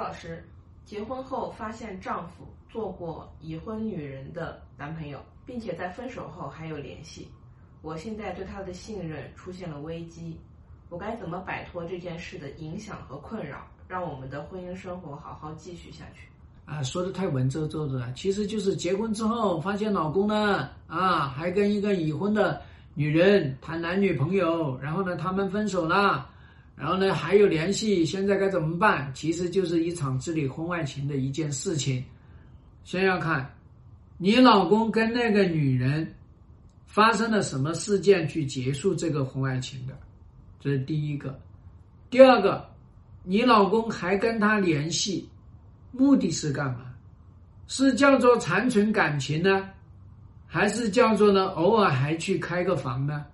老师，结婚后发现丈夫做过已婚女人的男朋友，并且在分手后还有联系，我现在对他的信任出现了危机，我该怎么摆脱这件事的影响和困扰，让我们的婚姻生活好好继续下去？啊，说的太文绉绉的了，其实就是结婚之后发现老公呢，啊，还跟一个已婚的女人谈男女朋友，然后呢，他们分手了。然后呢，还有联系，现在该怎么办？其实就是一场治理婚外情的一件事情。先要看，你老公跟那个女人发生了什么事件去结束这个婚外情的，这是第一个。第二个，你老公还跟他联系，目的是干嘛？是叫做残存感情呢，还是叫做呢偶尔还去开个房呢？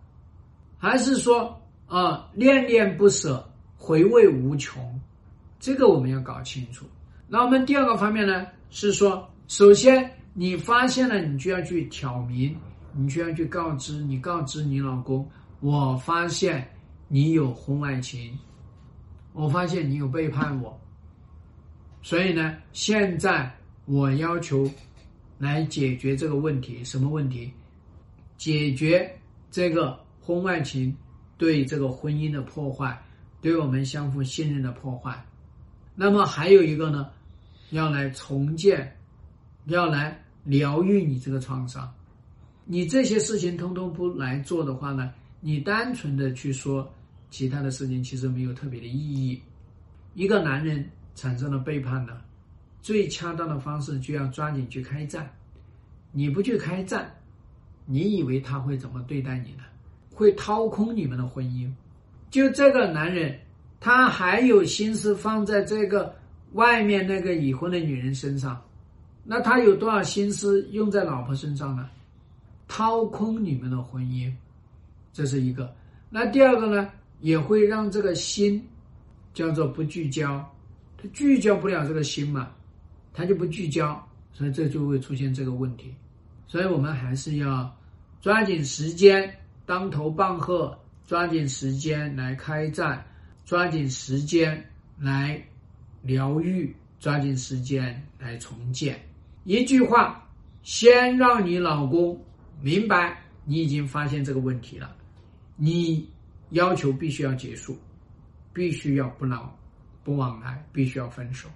还是说？啊，恋恋不舍，回味无穷，这个我们要搞清楚。那我们第二个方面呢，是说，首先你发现了，你就要去挑明，你就要去告知，你告知你老公，我发现你有婚外情，我发现你有背叛我，所以呢，现在我要求来解决这个问题，什么问题？解决这个婚外情。对这个婚姻的破坏，对我们相互信任的破坏，那么还有一个呢，要来重建，要来疗愈你这个创伤。你这些事情通通不来做的话呢，你单纯的去说其他的事情，其实没有特别的意义。一个男人产生了背叛了，最恰当的方式就要抓紧去开战。你不去开战，你以为他会怎么对待你呢？会掏空你们的婚姻，就这个男人，他还有心思放在这个外面那个已婚的女人身上，那他有多少心思用在老婆身上呢？掏空你们的婚姻，这是一个。那第二个呢，也会让这个心叫做不聚焦，他聚焦不了这个心嘛，他就不聚焦，所以这就会出现这个问题。所以我们还是要抓紧时间。当头棒喝，抓紧时间来开战，抓紧时间来疗愈，抓紧时间来重建。一句话，先让你老公明白你已经发现这个问题了，你要求必须要结束，必须要不老不往来，必须要分手。